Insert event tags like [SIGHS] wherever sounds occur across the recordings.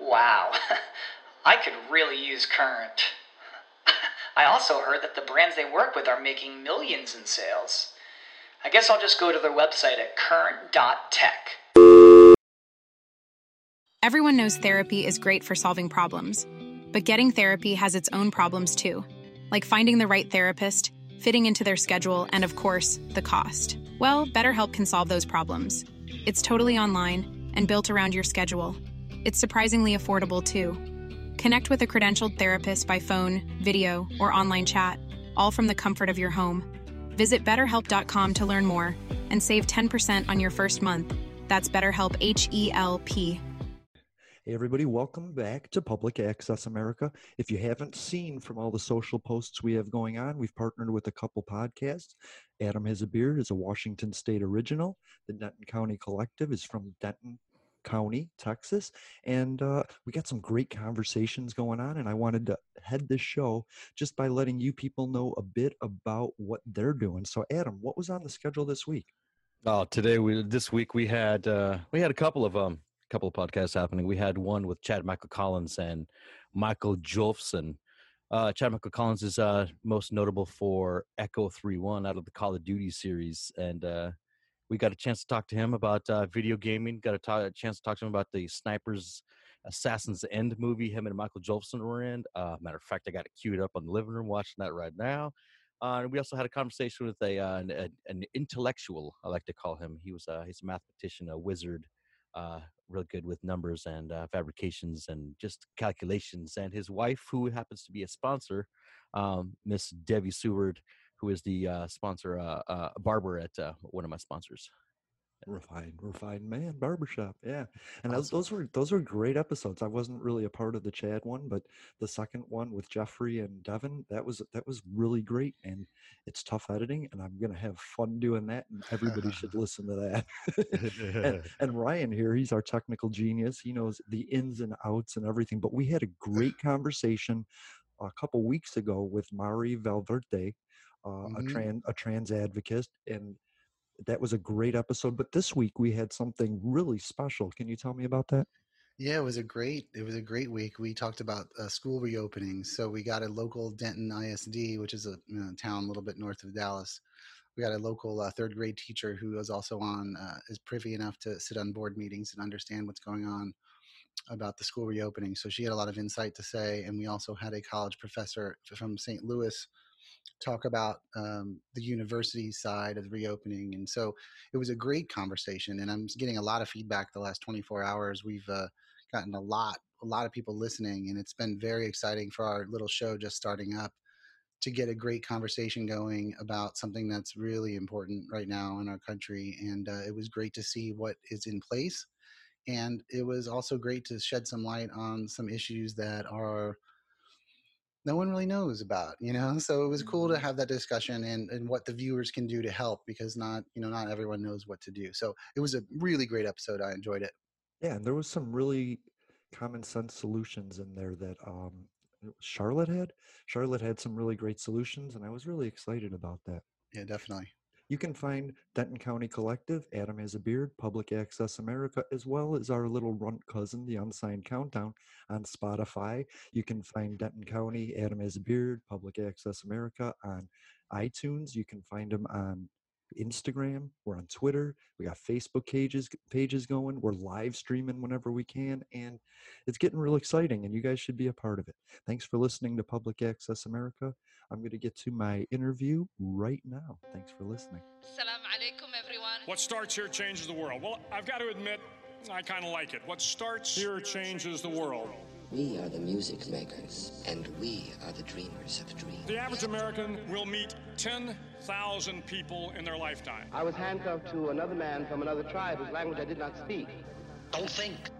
Wow, [LAUGHS] I could really use Current. [LAUGHS] I also heard that the brands they work with are making millions in sales. I guess I'll just go to their website at current.tech. Everyone knows therapy is great for solving problems, but getting therapy has its own problems too, like finding the right therapist, fitting into their schedule, and of course, the cost. Well, BetterHelp can solve those problems. It's totally online and built around your schedule. It's surprisingly affordable too. Connect with a credentialed therapist by phone, video, or online chat, all from the comfort of your home. Visit betterhelp.com to learn more and save 10% on your first month. That's BetterHelp H E L P. Hey, everybody, welcome back to Public Access America. If you haven't seen from all the social posts we have going on, we've partnered with a couple podcasts. Adam Has a Beard is a Washington State original. The Denton County Collective is from Denton County, Texas. And uh, we got some great conversations going on. And I wanted to head this show just by letting you people know a bit about what they're doing. So, Adam, what was on the schedule this week? Oh, today we this week we had uh, we had a couple of um couple of podcasts happening. We had one with Chad Michael Collins and Michael Jolfson. Uh, Chad Michael Collins is uh, most notable for Echo Three One out of the Call of Duty series, and uh, we got a chance to talk to him about uh, video gaming. Got a, chance to talk to him about the Snipers Assassin's End movie. Him and Michael Jolson were in. Uh, matter of fact, I got it queued up on the living room, watching that right now. Uh, and we also had a conversation with a, uh, an, an intellectual. I like to call him. He was uh, he's a mathematician, a wizard, uh, real good with numbers and fabrications and just calculations. And his wife, who happens to be a sponsor, um, Miss Debbie Seward, who is the uh, sponsor, uh, uh, barber at uh, one of my sponsors. Refined, refined man, barbershop. Yeah, and those, those were those were great episodes. I wasn't really a part of the Chad one, but the second one with Jeffrey and Devin, that was that was really great. And it's tough editing, and I'm gonna have fun doing that. And everybody should [LAUGHS] listen to that. [LAUGHS] and, [LAUGHS] and Ryan here, he's our technical genius. He knows the ins and outs and everything. But we had a great conversation a couple weeks ago with Mari Valverde, uh, Mhm. a trans a trans advocate, and that was a great episode. But this week we had something really special. Can you tell me about that? Yeah, it was a great it was a great week. We talked about uh, school reopenings. So we got a local Denton ISD, which is a you know, town a little bit north of Dallas. We got a local uh, third grade teacher who is also on uh, is privy enough to sit on board meetings and understand what's going on about the school reopening. So she had a lot of insight to say, and we also had a college professor from St. Louis talk about um, the university side of the reopening. And so it was a great conversation. And I'm getting a lot of feedback the last 24 hours. We've uh, gotten a lot, a lot of people listening, and it's been very exciting for our little show just starting up to get a great conversation going about something that's really important right now in our country. And uh, it was great to see what is in place. And it was also great to shed some light on some issues that are no one really knows about you know? So it was cool to have that discussion and, and what the viewers can do to help because not you know not everyone knows what to do. So it was a really great episode. I enjoyed it. Yeah, and there was some really common sense solutions in there that um, Charlotte had. Charlotte had some really great solutions, and I was really excited about that. yeah definitely You can find Denton County Collective, Adam Has a Beard, Public Access America, as well as our little runt cousin, The Unsigned Countdown, on Spotify. You can find Denton County, Adam Has a Beard, Public Access America on iTunes. You can find them on Instagram. We're on Twitter. We got Facebook pages pages going. We're live streaming whenever we can, and it's getting real exciting. And you guys should be a part of it. Thanks for listening to Public Access America. I'm going to get to my interview right now. Thanks for listening. Assalamu alaikum, everyone. What starts here changes the world. Well, I've got to admit, I kind of like it. What starts here changes the world. We are the music makers, and we are the dreamers of dreams. The average American will meet 10,000 people in their lifetime. I was handcuffed to another man from another tribe whose language I did not speak. Don't think, feel.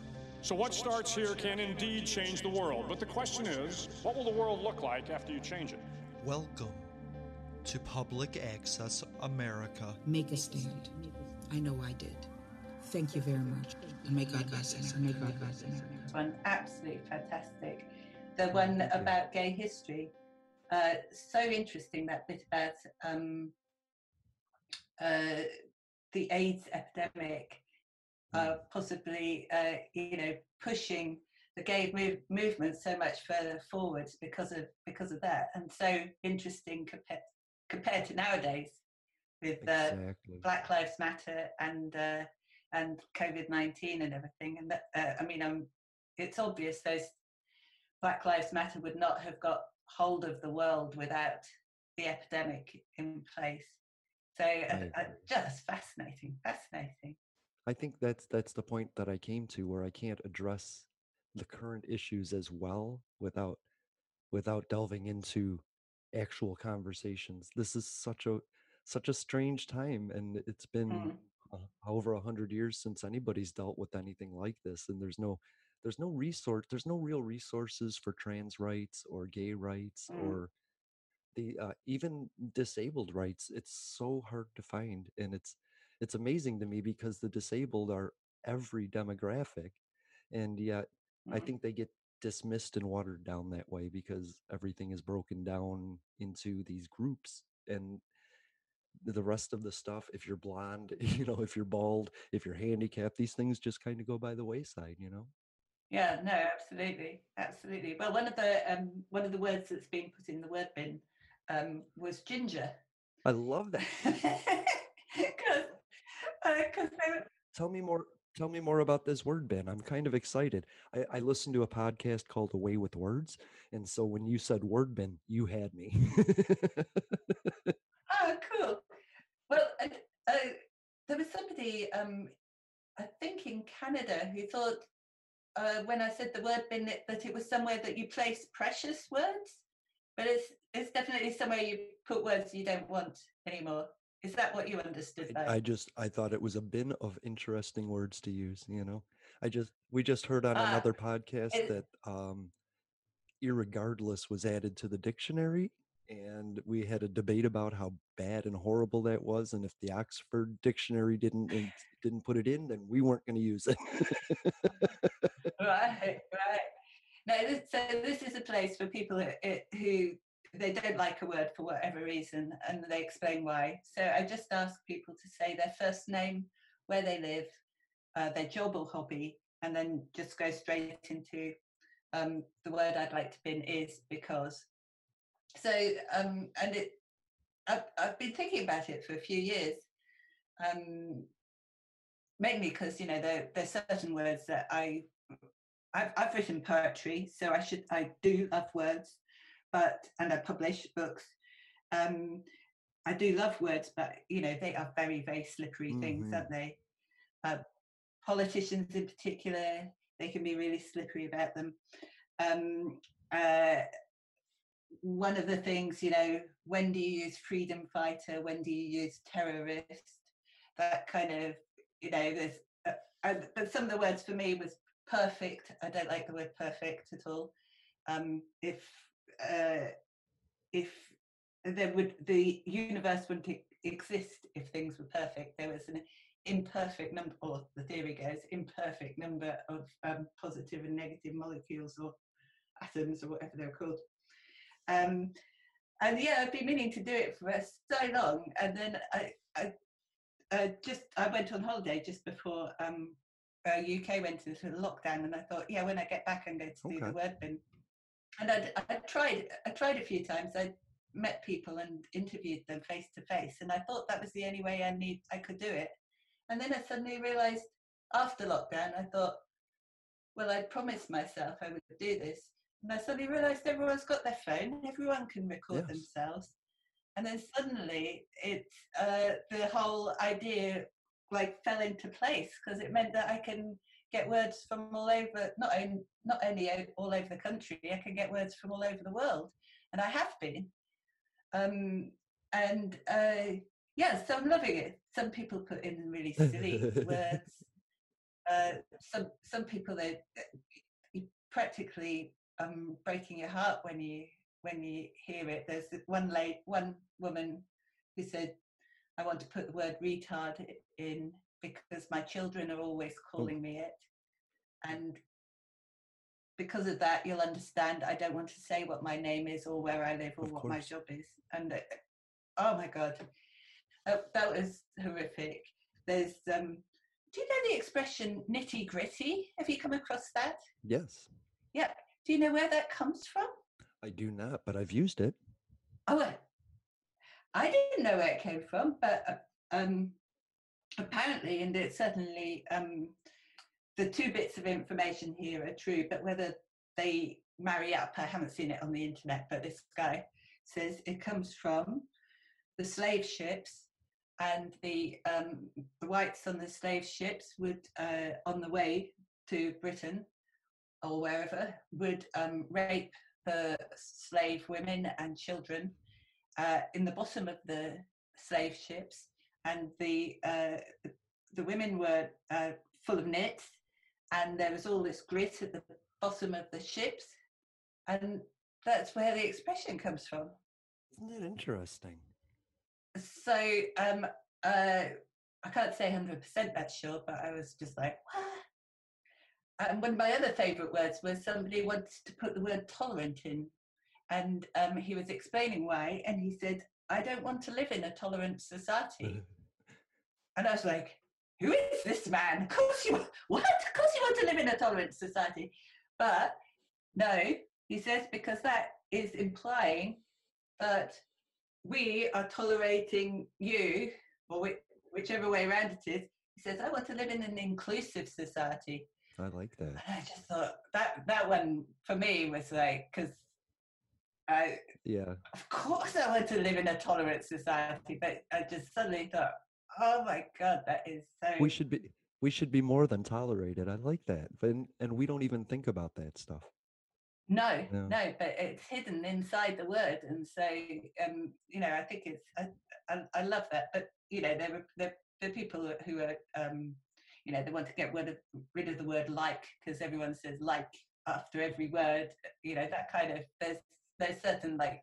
So what starts here can indeed change the world. But the question is, what will the world look like after you change it? Welcome to Public Access America. Make a stand. I know I did. Thank you very much. And may God bless us. And may God bless us. one absolutely fantastic. The one about gay history, uh, so interesting. That bit about um, uh, the AIDS epidemic, uh, possibly uh, you know pushing the gay move, movement so much further forwards because of because of that, and so interesting compared compared to nowadays with uh, Exactly. Black Lives Matter and uh, and COVID nineteen and everything. And that, uh, I mean, um, it's obvious those Black Lives Matter would not have got hold of the world without the epidemic in place. So uh, uh, just fascinating, fascinating. I think that's that's the point that I came to where I can't address the current issues as well without without delving into actual conversations. This is such a such a strange time and it's been Mm. uh, over a hundred years since anybody's dealt with anything like this and there's no there's no resource there's no real resources for trans rights or gay rights Mm. or the uh, even disabled rights it's so hard to find and it's it's amazing to me because the disabled are every demographic and yet i Mhm. think they get dismissed and watered down that way because everything is broken down into these groups and the rest of the stuff if you're blonde [LAUGHS] you know if you're bald if you're handicapped these things just kind of go by the wayside you know Yeah, no, absolutely, absolutely. Well, one of the um, one of the words that's been put in the word bin um, was ginger. i love that [LAUGHS] they tell me more tell me more about this word ben i'm kind of excited I, I listened to a podcast called away with words and so when you said word bin you had me [LAUGHS] oh, cool. Well, and, uh, there was somebody, um, I think in Canada, who thought uh, when I said the word bin that, that it was somewhere that you place precious words, but it's it's definitely somewhere you put words you don't want anymore. Is that what you understood? By? i just i thought it was a bin of interesting words to use you know i just we just heard on Ah, another podcast it- that um irregardless was added to the dictionary and we had a debate about how bad and horrible that was and if the oxford dictionary didn't didn't put it in then we weren't going to use it [LAUGHS] right, right. No, this, so this is a place for people who, who they don't like a word for whatever reason, and they explain why. So I just ask people to say their first name, where they live, uh, their job or hobby, and then just go straight into um, the word I'd like to bin is because. So um, and it, I've, I've been thinking about it for a few years. Um, mainly because you know there there's certain words that I I've, I've written poetry, so I should I do love words, but and I publish books. Um, I do love words, but you know they are very very slippery things, Mhm. aren't they? Uh, politicians in particular, they can be really slippery about them. Um, uh, one of the things, you know, when do you use freedom fighter? When do you use terrorist? That kind of, you know, there's, uh, but some of the words for me was perfect. I don't like the word perfect at all. Um, if uh, if there would the universe wouldn't exist if things were perfect, there was an imperfect number, or the theory goes, imperfect number of um, positive and negative molecules or atoms or whatever they're called. Um, and yeah, I've been meaning to do it for so long, and then I, I uh, just I went on holiday just before um, uh, UK went into lockdown, and I thought, yeah, when I get back, I'm going to do the Okay. word bin. And I, I tried, I tried a few times. I met people and interviewed them face to face, and I thought that was the only way I need I could do it. And then I suddenly realised after lockdown, I thought, well, I'd promised myself I would do this, and I suddenly realised everyone's got their phone, everyone can record Yes. themselves, and then suddenly it uh, the whole idea like fell into place because it meant that I can get words from all over not only not only all over the country I can get words from all over the world and I have been. Um, and uh, yeah so I'm loving it. Some people put in really silly [LAUGHS] words. Uh, some some people they practically um, breaking your heart when you when you hear it. There's one late one woman who said, "I want to put the word retard in because my children are always calling me it, and because of that, you'll understand. I don't want to say what my name is or where I live or Of what my job is." And uh, oh my god, that, that was horrific. There's um, do you know the expression nitty gritty? Have you come across that? Yes, Yeah. Do you know where that comes from? I do not, but I've used it. Oh, I didn't know where it came from, but uh, um, apparently, and it certainly, um, the two bits of information here are true, but whether they marry up, I haven't seen it on the internet, but this guy says it comes from the slave ships and the, um, the whites on the slave ships would, uh, on the way to Britain or wherever, would um, rape the slave women and children uh, in the bottom of the slave ships, and the uh, the- the women were uh, full of nits, and there was all this grit at the bottom of the ships, and that's where the expression comes from. Isn't that interesting? So um, uh, I can't say hundred percent that's sure, but I was just like, what? And one of my other favourite words was somebody wanted to put the word tolerant in, and um, he was explaining why, and he said, "I don't want to live in a tolerant society." [LAUGHS] and I was like, "Who is this man? Of course you [LAUGHS] what? Of course you want to live in a tolerant society." But no, he says because that is implying that we are tolerating you, or whi- whichever way around it is. He says, "I want to live in an inclusive society." I like that. And I just thought that that one for me was like because I Yeah. of course I want to live in a tolerant society, but I just suddenly thought, oh my god, that is so. We should be we should be more than tolerated. I like that. But and we don't even think about that stuff. No, No. no, but it's hidden inside the word, and so um, you know, I think it's I, I, I love that. But you know, there were there, are people who are um, you know they want to get rid of rid of the word like because everyone says like after every word. You know that kind of there's there's certain like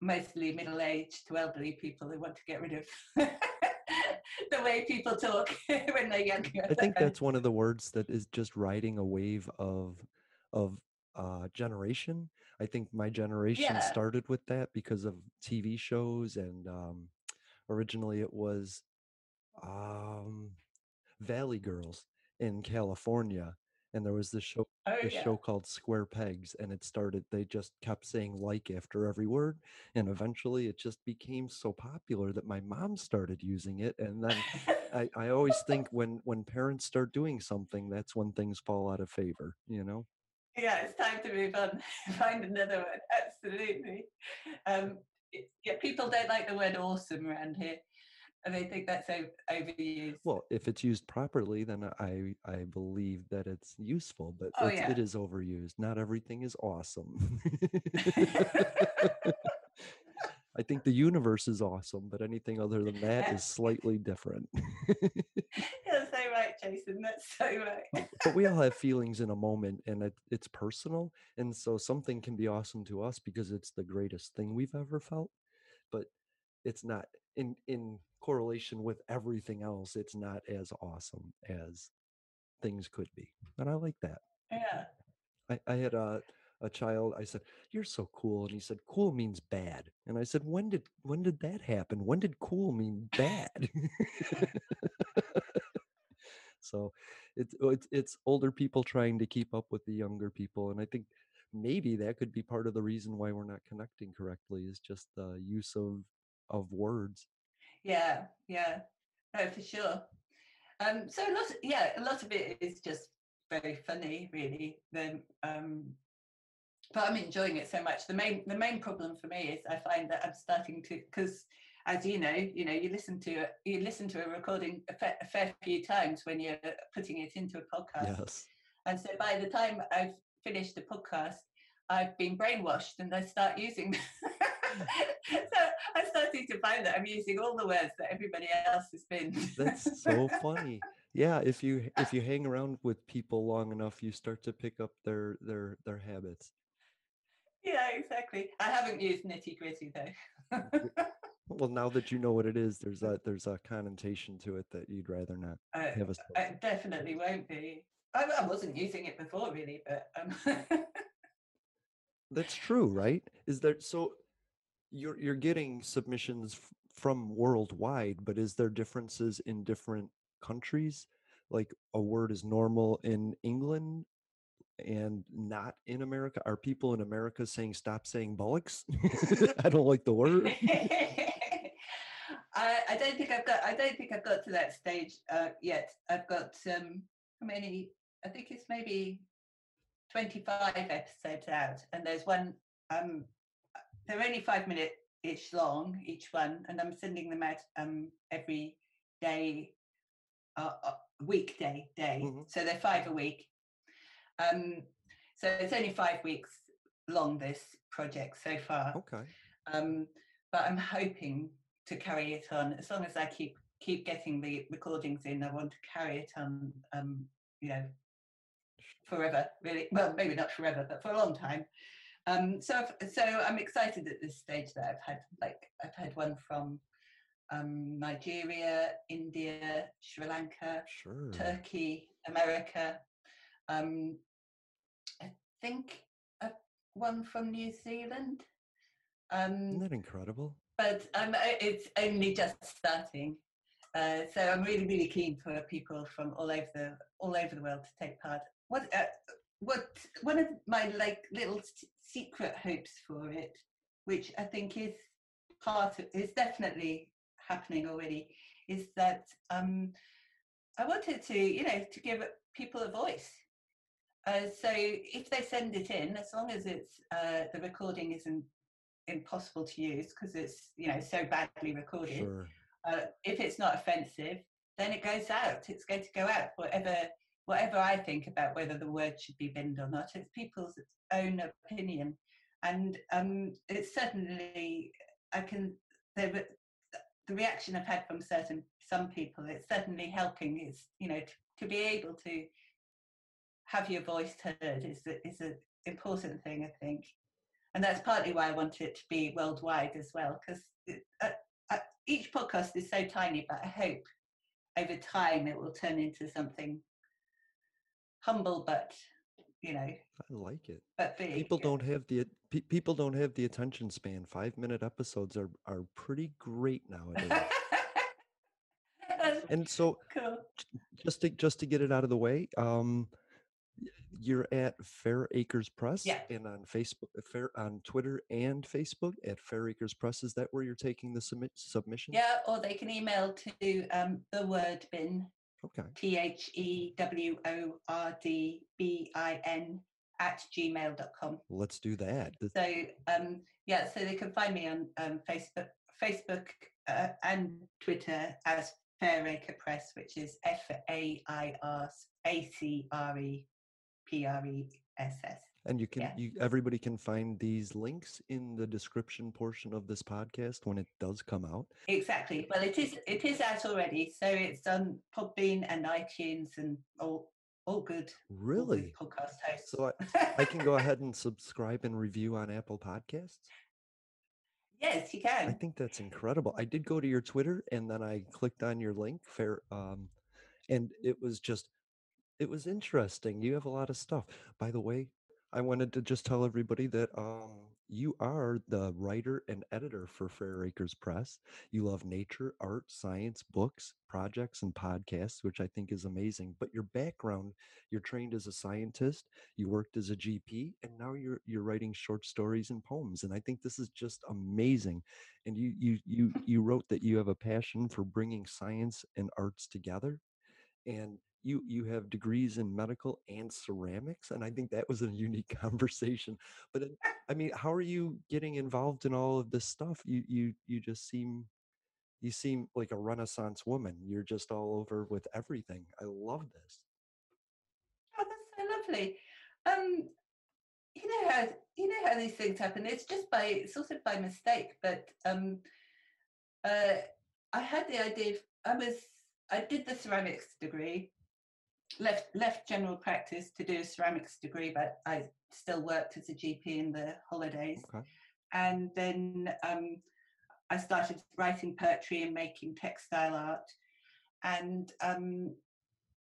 mostly middle aged to elderly people who want to get rid of [LAUGHS] the way people talk [LAUGHS] when they're younger. I think that's one of the [LAUGHS] words that is just riding a wave of of uh, generation. I think my generation Yeah. started with that because of TV shows, and um, originally it was um, Valley Girls in California, and there was this show Oh, this yeah. show called Square Pegs, and it started. They just kept saying like after every word, and eventually it just became so popular that my mom started using it, and then. I, I always think when when parents start doing something, that's when things fall out of favor. You know. [LAUGHS] yeah, it's time to move on. [LAUGHS] Find another one. Absolutely. Um, yeah, people don't like the word awesome around here. And they think that's overused. Well, if it's used properly, then I I believe that it's useful, but Oh, it's, yeah. it is overused. Not everything is awesome. [LAUGHS] [LAUGHS] I think the universe is awesome, but anything other than that is slightly different. [LAUGHS] You're so right, Jason. That's so right. but we all have feelings in a moment, and it, it's personal. And so something can be awesome to us because it's the greatest thing we've ever felt, but it's not in in correlation with everything else. It's not as awesome as things could be, and I like that. Yeah. I, I had a a child. I said, "You're so cool," and he said, "Cool means bad." And I said, "When did when did that happen? When did cool mean bad?" [LAUGHS] so, it's oh, it's it's older people trying to keep up with the younger people, and I think maybe that could be part of the reason why we're not connecting correctly is just the use of of words. Yeah, yeah, no, for sure. Um, so a lot, of, yeah, a lot of it is just very funny, really. Then, um, but I'm enjoying it so much. The main, the main problem for me is I find that I'm starting to, because as you know, you know, you listen to a, you listen to a recording a, fa- a fair few times when you're putting it into a podcast, Yes. and so by the time I've finished the podcast, I've been brainwashed and I start using. [LAUGHS] [LAUGHS] so I'm starting to find that I'm using all the words that everybody else has been. [LAUGHS] That's so funny. Yeah, if you if you hang around with people long enough, you start to pick up their their their habits. yeah, exactly. I haven't used nitty gritty though. [LAUGHS] Well, now that you know what it is, there's a there's a connotation to it that you'd rather not I, have a. I definitely won't be. I, I wasn't using it before, really, but um, That's true, right? Is there so you're you're getting submissions f- from worldwide, but is there differences in different countries? Like a word is normal in England and not in America? Are people in America saying stop saying bullocks? [LAUGHS] I don't like the word. [LAUGHS] I, I don't think I've got. I don't think I've got to that stage uh, yet. I've got um, how many? I think it's maybe twenty-five episodes out, and there's one. Um, they're only five minute ish long each one, and I'm sending them out um every day, uh, uh, weekday day. So they're five a week. Um, so it's only five weeks long. This project so far. Okay. Um, but I'm hoping to carry it on as long as I keep keep getting the recordings in. I want to carry it on, um, you know, forever. Really, well, maybe not forever, but for a long time. Um, so, I've- so I'm excited at this stage that I've had like I've had one from um, Nigeria, India, Sri Lanka, Sure. Turkey, America. Um, I think uh, one from New Zealand. Um, Isn't that incredible? but um, it's only just starting. Uh, so I'm really, really keen for people from all over the all over the world to take part. What uh, what one of my like little secret hopes for it, which I think is part of, is definitely happening already, is that um, I wanted to you know to give people a voice. Uh, so if they send it in, as long as it's uh, the recording isn't impossible to use because it's you know so badly recorded. Sure. Uh, if it's not offensive, then it goes out. It's going to go out. Whatever whatever I think about whether the word should be binned or not, it's people's own opinion, and um, it's certainly I can the the reaction I've had from certain some people. It's certainly helping. It's you know to, to be able to have your voice heard is is an important thing, I think. And that's partly why I want it to be worldwide as well, because uh, uh, each podcast is so tiny, but I hope over time it will turn into something humble, but you know, I like it. but big. People don't have the pe- people don't have the attention span. Five minute episodes are are pretty great nowadays. [LAUGHS] and so cool. just to just to get it out of the way, um, you're at Fair Acres Press Yeah. and on Facebook, Fair on Twitter and Facebook at Fair Acres Press. Is that where you're taking the submit submission? Yeah, or they can email to um, the word bin, Okay. T H E W O R D B I N at gmail.com. Let's do that. So um, yeah, so they can find me on um, Facebook, Facebook, uh, and Twitter as Fairacre Press, which is F A I R A C R E P R E S S. And you can Yeah. you everybody can find these links in the description portion of this podcast when it does come out. Exactly. Well, it is it is out already, so it's on Podbean and iTunes and all all good Really? podcast hosts. So I, I can go ahead [LAUGHS] and subscribe and review on Apple Podcasts. yes, you can. I think that's incredible. I did go to your Twitter and then I clicked on your link fair um and it was just it was interesting. You have a lot of stuff. By the way, I wanted to just tell everybody that um you are the writer and editor for Fair Acres Press. You love nature, art, science, books, projects, and podcasts, which I think is amazing. But your background, you're trained as a scientist, you worked as a GP, and now you're you're writing short stories and poems. And I think this is just amazing. And you you you you wrote that you have a passion for bringing science and arts together and you you have degrees in medical and ceramics and i think that was a unique [LAUGHS] conversation but it- i mean how are you getting involved in all of this stuff you you you just seem you seem like a renaissance woman you're just all over with everything i love this Oh, that's so lovely. Um, you know how you know how these things happen. It's just by sort of by mistake, but um, uh, I had the idea. Of, I was I did the ceramics degree, left left general practice to do a ceramics degree, but I still worked as a GP in the holidays, okay. And then um, I started writing poetry and making textile art, and um,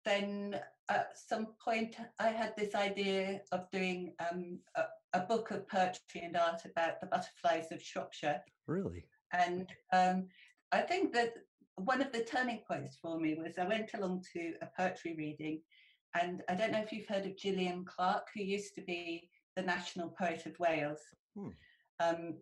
then at some point I had this idea of doing um, a, a book of poetry and art about the butterflies of Shropshire. really? And um, I think that one of the turning points for me was I went along to a poetry reading, and I don't know if you've heard of Gillian Clarke, who used to be the national poet of Wales. Hmm. Um,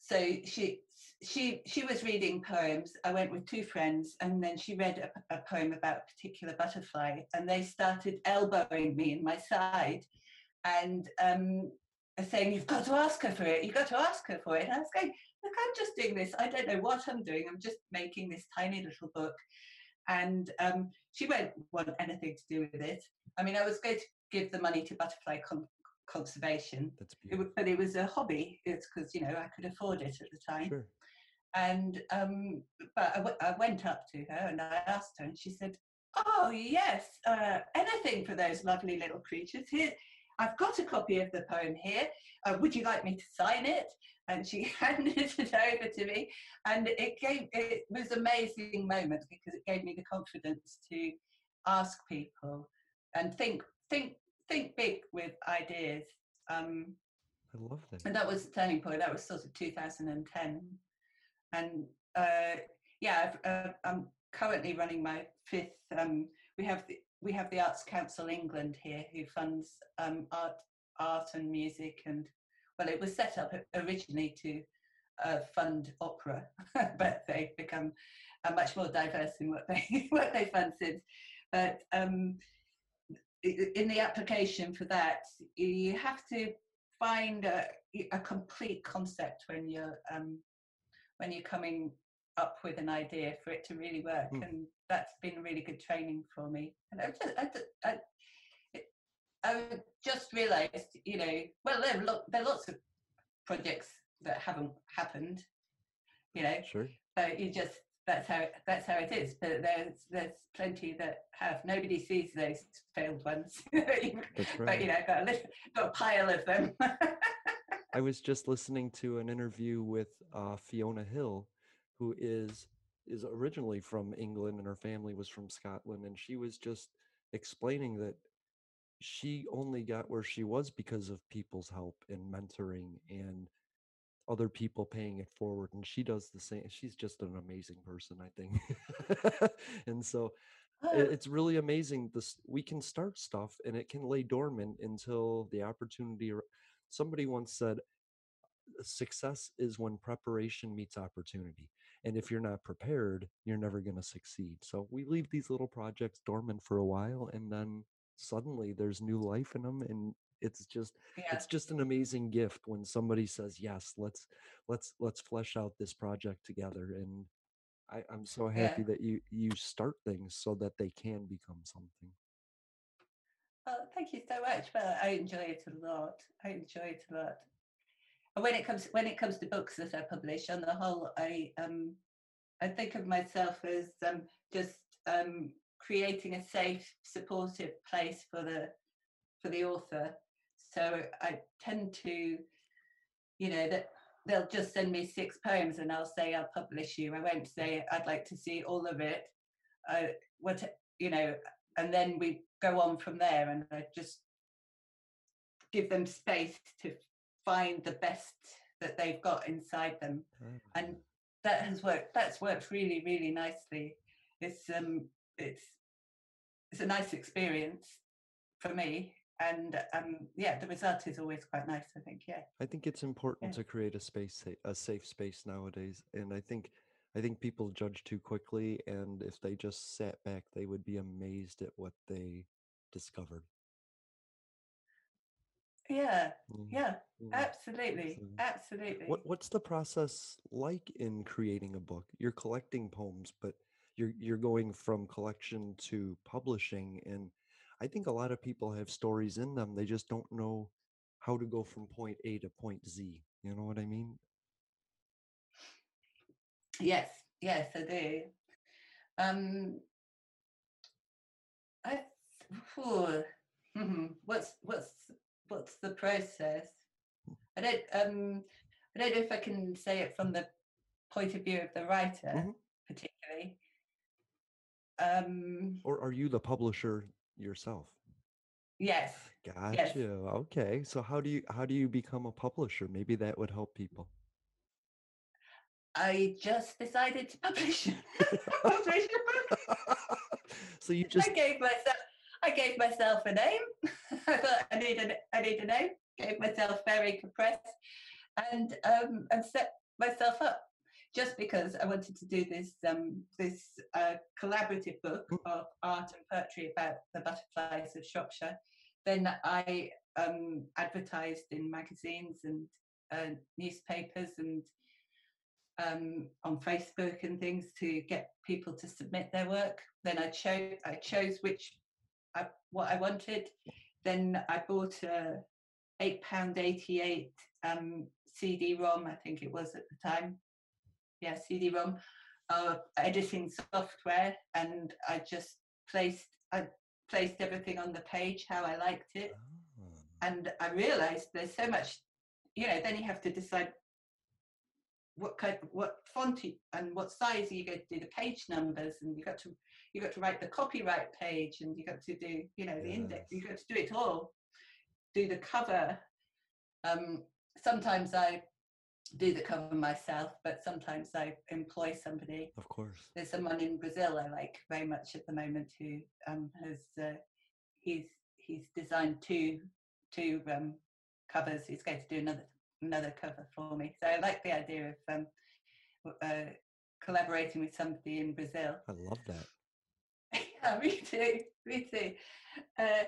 so she she she was reading poems. I went with two friends, and then she read a, a poem about a particular butterfly, and they started elbowing me in my side, and um, saying, "You've got to ask her for it. You've got to ask her for it." And I was going, "Look, I'm just doing this. I don't know what I'm doing. I'm just making this tiny little book." And um, she won't want anything to do with it. I mean, I was going to give the money to Butterfly Con- Conservation, that's it, wa- but it was a hobby. It's because you know I could afford it at the time. sure And um, but I, w- I went up to her and I asked her, and she said, "Oh yes, uh, anything for those lovely little creatures. Here, I've got a copy of the poem here. Uh, would you like me to sign it?" And she [LAUGHS] handed it over to me, and it gave it was an amazing moment because it gave me the confidence to ask people and think think think big with ideas. Um, i love that and that was the turning point. That was sort of 2010, and uh, yeah, I've, uh, I'm currently running my fifth. Um, we have the we have the Arts Council England here, who funds um, art, art and music, and well, it was set up originally to uh, fund opera, [LAUGHS] but they've become uh, much more diverse in what they [LAUGHS] what they fund since. But um, in the application for that, you have to find a, a complete concept when you're um, when you're coming up with an idea for it to really work, Hmm. and that's been really good training for me. And I just, I, I, I just realised, you know, well, there are, lo- there are lots of projects that haven't happened, you know, sure so you just that's how that's how it is. But there's there's plenty that have. Nobody sees those failed ones. [LAUGHS] That's But you know, got a little, got a pile of them. [LAUGHS] I was just listening to an interview with uh, Fiona Hill, who is is originally from England and her family was from Scotland, and she was just explaining that she only got where she was because of people's help and mentoring and other people paying it forward and she does the same she's just an amazing person i think. [LAUGHS] And so it's really amazing this we can start stuff and it can lay dormant until the opportunity somebody once said success is when preparation meets opportunity and if you're not prepared you're never going to succeed so we leave these little projects dormant for a while and then suddenly there's new life in them and it's just Yeah. it's just an amazing gift when somebody says yes let's let's let's flesh out this project together and I, i'm so happy Yeah. that you you start things so that they can become something Oh, thank you so much. Well, I enjoy it a lot. I enjoy it a lot. When it comes when it comes to books that I publish, on the whole, I um I think of myself as um just um creating a safe, supportive place for the for the author. So I tend to, you know, that they'll just send me six poems and I'll say I'll publish you. I won't say I'd like to see all of it. Uh, what you know, and then we go on from there and I just give them space to find the best that they've got inside them. And that has worked that's worked really really nicely. It's um it's it's a nice experience for me. And um yeah the result is always quite nice i think yeah. I think it's important Yeah. to create a space, a safe space nowadays, and I think, I think people judge too quickly, and if they just sat back, they would be amazed at what they discovered. Yeah Mm, yeah mm. absolutely absolutely What What's the process like in creating a book? You're collecting poems, but you're you're going from collection to publishing, and I think a lot of people have stories in them. They just don't know how to go from point A to point Z. You know what I mean? Yes, yes, I do. Um, I, phew, mhm, what's what's what's the process? I don't um I don't know if I can say it from the point of view of the writer Mhm. particularly. Um, Or are you the publisher yourself? yes, Gotcha. yes. Okay. So how do you how do you become a publisher? Maybe that would help people. I just decided to publish [LAUGHS] publish a book. [LAUGHS] So you just I gave myself I gave myself a name. [LAUGHS] I thought I need a I need a name. Gave myself Fairy Press and um and set myself up just because I wanted to do this um this uh, collaborative book of art and poetry about the butterflies of Shropshire. Then I um advertised in magazines and uh, newspapers and um, on Facebook and things to get people to submit their work. Then I chose I chose which I, what I wanted. Then I bought a eight pound eighty eight um, CD-ROM. I think it was at the time. Yeah, CD-ROM of editing software, and I just placed I placed everything on the page how I liked it, and I realised there's so much. You know, then you have to decide what kind what font you, and what size are you going to do the page numbers and you got to you got to write the copyright page and you got to do you know the index you got to do it all do the cover um sometimes i do the cover myself but sometimes i employ somebody Of course. there's someone in brazil i like very much at the moment who um has uh, he's he's designed two two um covers he's going to do another another cover for me. So I like the idea of um, uh, collaborating with somebody in Brazil. I love that. Yeah, [LAUGHS] me too, me too. Uh,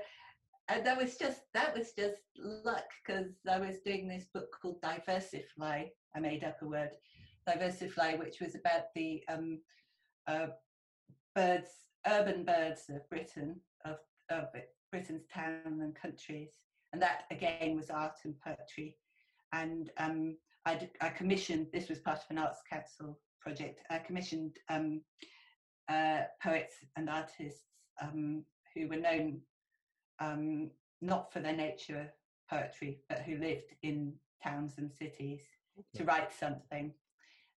and that was just that was just luck because I was doing this book called Diversifly. I made up a word, Diversifly, which was about the um, uh, birds, urban birds of Britain, of, of Britain's town and countries, and that again was art and poetry and um, I, I commissioned this was part of an arts council project i commissioned um, uh, poets and artists um, who were known um, not for their nature poetry but who lived in towns and cities to write something.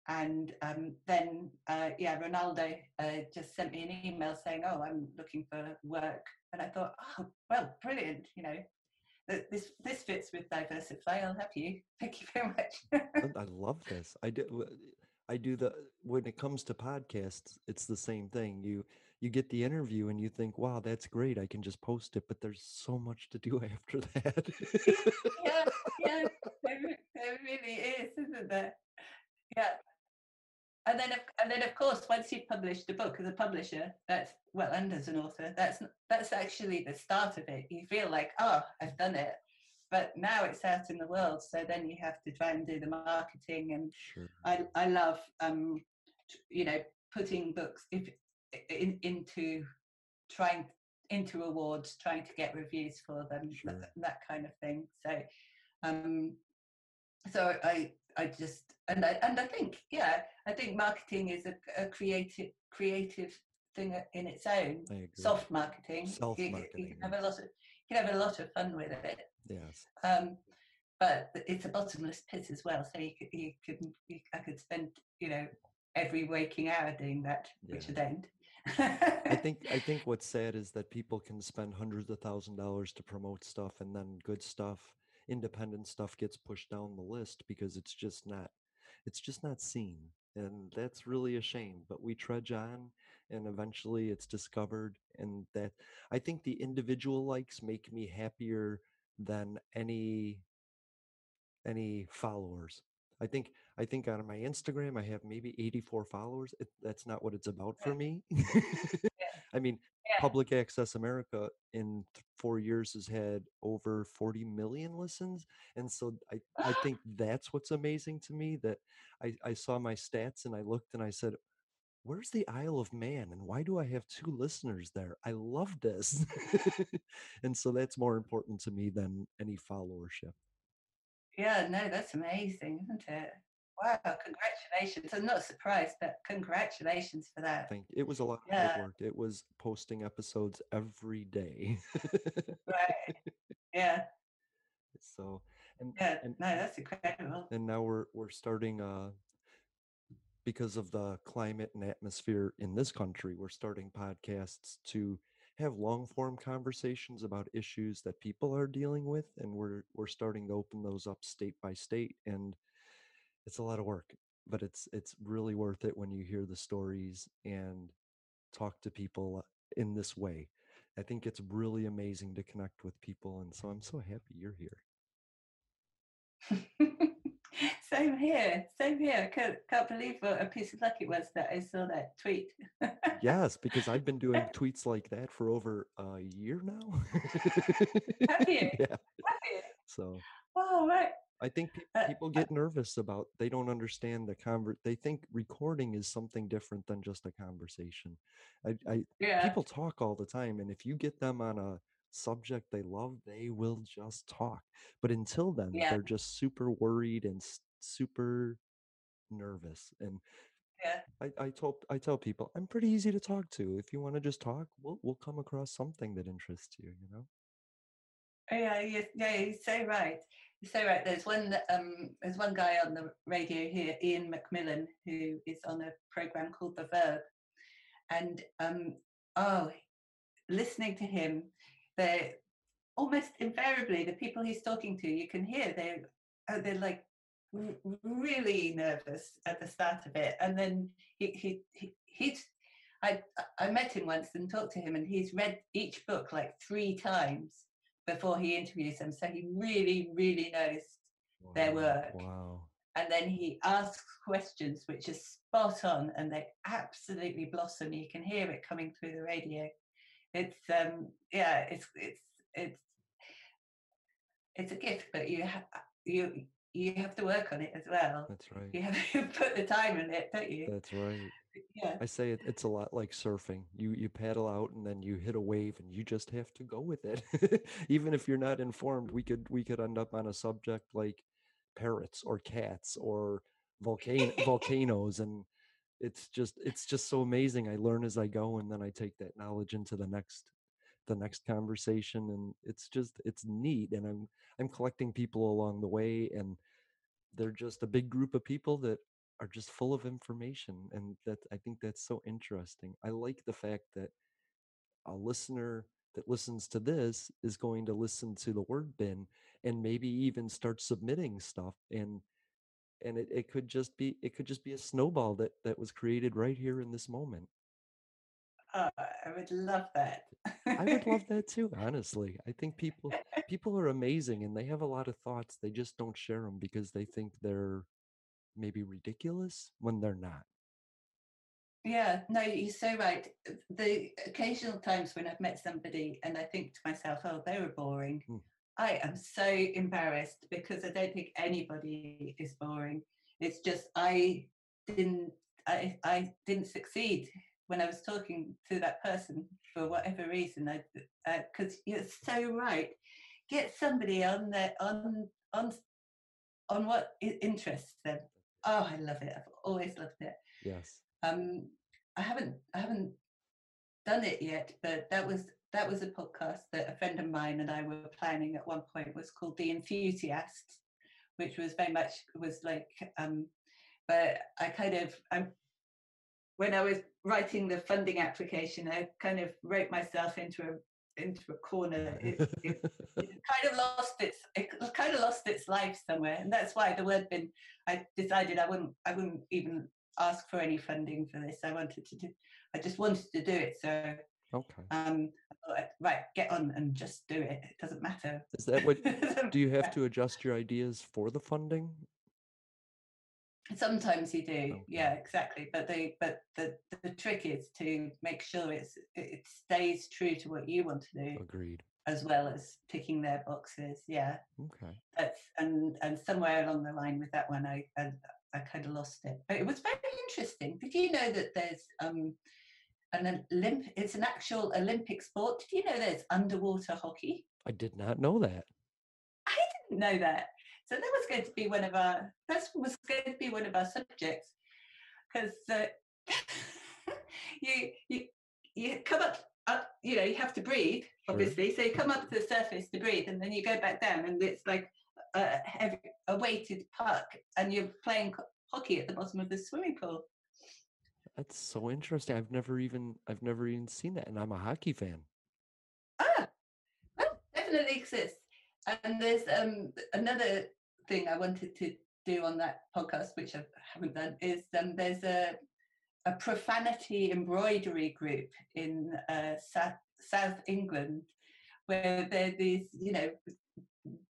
And um, then uh, yeah ronaldo uh, just sent me an email saying oh i'm looking for work. And i thought oh well brilliant you know this this fits with diversifly i'll have you [LAUGHS] thank you very much. I- I love this. I do. I do the when it comes to podcasts, it's the same thing. You you get the interview and you think, "Wow, that's great. I can just post it." But there's so much to do [LAUGHS] after that. yeah yeah re- there really is isn't there yeah and then and then of course once you've published a book as a publisher that's well and as an author that's that's actually the start of it you feel like oh i've done it but now it's out in the world, so then you have to try and do the marketing. And Sure. I I love um, you know putting books if, in, into trying into awards, trying to get reviews for them, Sure. that, that kind of thing. So um, so I I just and I and I think yeah I think marketing is a, a creative creative thing in its own. I agree. Soft marketing. You- you, can have a lot of you can have a lot of fun with it. Yes. Um, but it's a bottomless pit as well. So you could you could you, I could spend you know every waking hour doing that, which I don't. [LAUGHS] I think I think what's sad is that people can spend hundreds of thousand dollars to promote stuff and then good stuff, independent stuff gets pushed down the list because it's just not it's just not seen. And that's really a shame. But we trudge on and eventually it's discovered and that I think the individual likes make me happier than any any followers. I think I think on my Instagram I have maybe 84 followers. It, that's not what it's about for me. [LAUGHS] I mean, Public Access America in four years has had over 40 million listens, and so I I [GASPS] think that's what's amazing to me that I I saw my stats and I looked and I said. Where's the Isle of Man and why do I have two listeners there? I love this. [LAUGHS] [LAUGHS] and so that's more important to me than any followership. Yeah, no, that's amazing, isn't it? Wow, congratulations! I'm not surprised, but congratulations for that. Thank it was a lot of Yeah. hard work. It was posting episodes every day. Right. [LAUGHS] Yeah. so and Yeah. and No, that's incredible. and now we're we're starting uh because of the climate and atmosphere in this country we're starting podcasts to have long form conversations about issues that people are dealing with and we're we're starting to open those up state by state and it's a lot of work but it's it's really worth it when you hear the stories and talk to people in this way. I think it's really amazing to connect with people and so i'm so happy you're here [LAUGHS] Same here. Same here. Can't, can't believe what a piece of luck it was that I saw that tweet. [LAUGHS] Yes, because I've been doing [LAUGHS] tweets like that for over a year now. Have you? [LAUGHS] Yeah. Have you? So Oh, right. I think pe- Uh, people get nervous about they don't understand the convert. They think recording is something different than just a conversation. I, I Yeah. people talk all the time, and if you get them on a subject they love, they will just talk. But until then, Yeah. they're just super worried and super nervous. And Yeah. I, I told I tell people I'm pretty easy to talk to. If you want to just talk, we'll we'll come across something that interests you. You know. Oh, yeah, yeah, yeah, you're so right. You're so right. There's one um there's one guy on the radio here, Ian McMillan, who is on a program called The Verb. And um oh listening to him, they're almost invariably the people he's talking to, you can hear they're oh, they're like really nervous at the start of it. And then he he, he he's I I met him once and talked to him and he's read each book like three times before he interviews them. So he really, really knows their work. Wow. And then he asks questions which are spot on and they absolutely blossom. You can hear it coming through the radio. It's um yeah, it's it's it's it's a gift, but you ha- you you have to work on it as well. That's right. You have [LAUGHS] to put the time in it, don't you? That's right. Yeah. I say it, it's a lot like surfing. You you paddle out and then you hit a wave and you just have to go with it. [LAUGHS] Even if you're not informed, we could we could end up on a subject like parrots or cats or volcano [LAUGHS] volcanoes and it's just it's just so amazing. I learn as I go and then I take that knowledge into the next the next conversation and it's just it's neat and I'm I'm collecting people along the way and they're just a big group of people that are just full of information and that i think that's so interesting. I like the fact that a listener that listens to this is going to listen to the word bin and maybe even start submitting stuff and and it, it could just be it could just be a snowball that that was created right here in this moment Oh, I would love that. i would love that [LAUGHS] too honestly i think people people are amazing and they have a lot of thoughts they just don't share them because they think they're maybe ridiculous when they're not Yeah, no, you're so right. Uh, the occasional times when I've met somebody and I think to myself, oh, they were boring. Hmm. I am so embarrassed because I don't think anybody is boring. It's just I didn't I I didn't succeed when I was talking to that person for whatever reason. I because uh, you're so right. Get somebody on the on on on what interests them. Oh, I love it. I've always loved it. Yes. Um, I haven't I haven't done it yet, but that was that was a podcast that a friend of mine and I were planning at one point. It was called The Enthusiasts, which was very much was like. Um, but I kind of I, when I was writing the funding application, I kind of wrote myself into a into a corner. [LAUGHS] It, it, it, kind of lost its it kind of lost its life somewhere, and that's why the word bin. I decided I wouldn't I wouldn't even ask for any funding for this. I wanted to do. I just wanted to do it. So okay. Um, right, get on and just do it. It doesn't matter. Is that what? [LAUGHS] do you have to adjust your ideas for the funding? Sometimes you do, okay. yeah, exactly. But the but the the trick is to make sure it's it stays true to what you want to do. Agreed. As well as ticking their boxes, yeah. Okay. That's and and somewhere along the line with that one, I I, I kind of lost it. But it was very interesting. Did you know that there's um an Olymp? It's an actual Olympic sport. Did you know there's underwater hockey? I did not know that. I didn't know that. So that was going to be one of our that was going to be one of our subjects. Because uh, [LAUGHS] you you you come up up you know you have to breathe obviously. Sure. so you come up to the surface to breathe and then you go back down and it's like a heavy a weighted puck and you're playing hockey at the bottom of the swimming pool. That's so interesting. I've never even i've never even seen that and i'm a hockey fan. Ah! Well definitely exists and there's um, another thing I wanted to do on that podcast, which I haven't done, is um, there's a a profanity embroidery group in uh, South, South England where there are these, you know,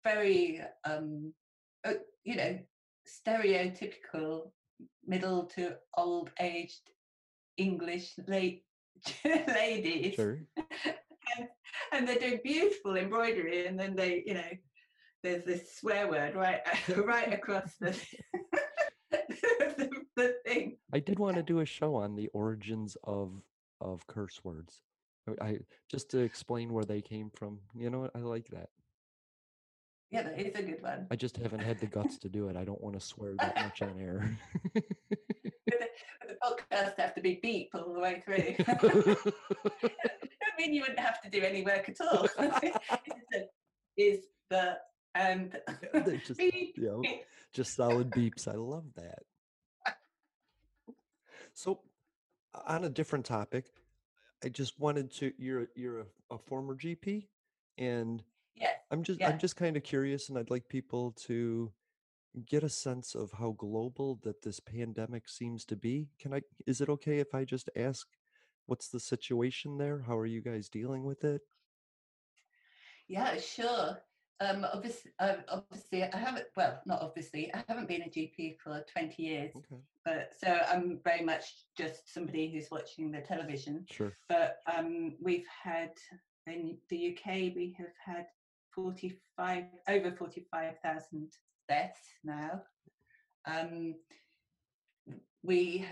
very, um, uh, you know, stereotypical middle to old aged English late [LAUGHS] ladies. Sure. [LAUGHS] [LAUGHS] and, they're doing beautiful embroidery, and then they, you know, there's this swear word right [LAUGHS] right across the, [LAUGHS] the, the thing. I did want to do a show on the origins of of curse words. I just to explain where they came from. You know what? I like that. Yeah, that is a good one. I just haven't had the guts to do it. I don't want to swear that much on air. the, the podcast have to be beep all the way through. Mean you wouldn't have to do any work at all. [LAUGHS] is the um, [LAUGHS] and just, you know, just solid beeps. I love that. So, on a different topic, I just wanted to. You're you're a, a former GP, and yeah, I'm just yeah. I'm just kind of curious, and I'd like people to get a sense of how global that this pandemic seems to be. Can I? Is it okay if I just ask? What's the situation there? How are you guys dealing with it? Yeah, sure. Um, obviously, uh, obviously, I haven't. Well, not obviously, I haven't been a GP for twenty years. Okay. But so I'm very much just somebody who's watching the television. Sure. But um, we've had in the UK, we have had forty-five over forty-five thousand deaths now. Um, we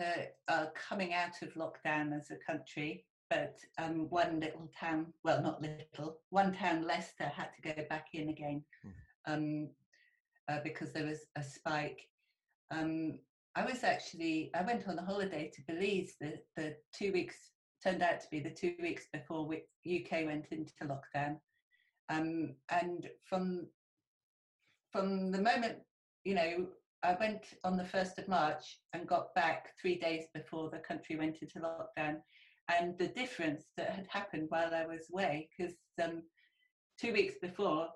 are coming out of lockdown as a country but um, one little town, well, not little, one town, Leicester, had to go back in again Hmm. um, uh, because there was a spike. Um, I was actually, I went on a holiday to Belize the, the two weeks, turned out to be the two weeks before we, UK went into lockdown. Um, and from from the moment, you know, I went on the 1st of March and got back three days before the country went into lockdown and the difference that had happened while I was away. Because um, two weeks before,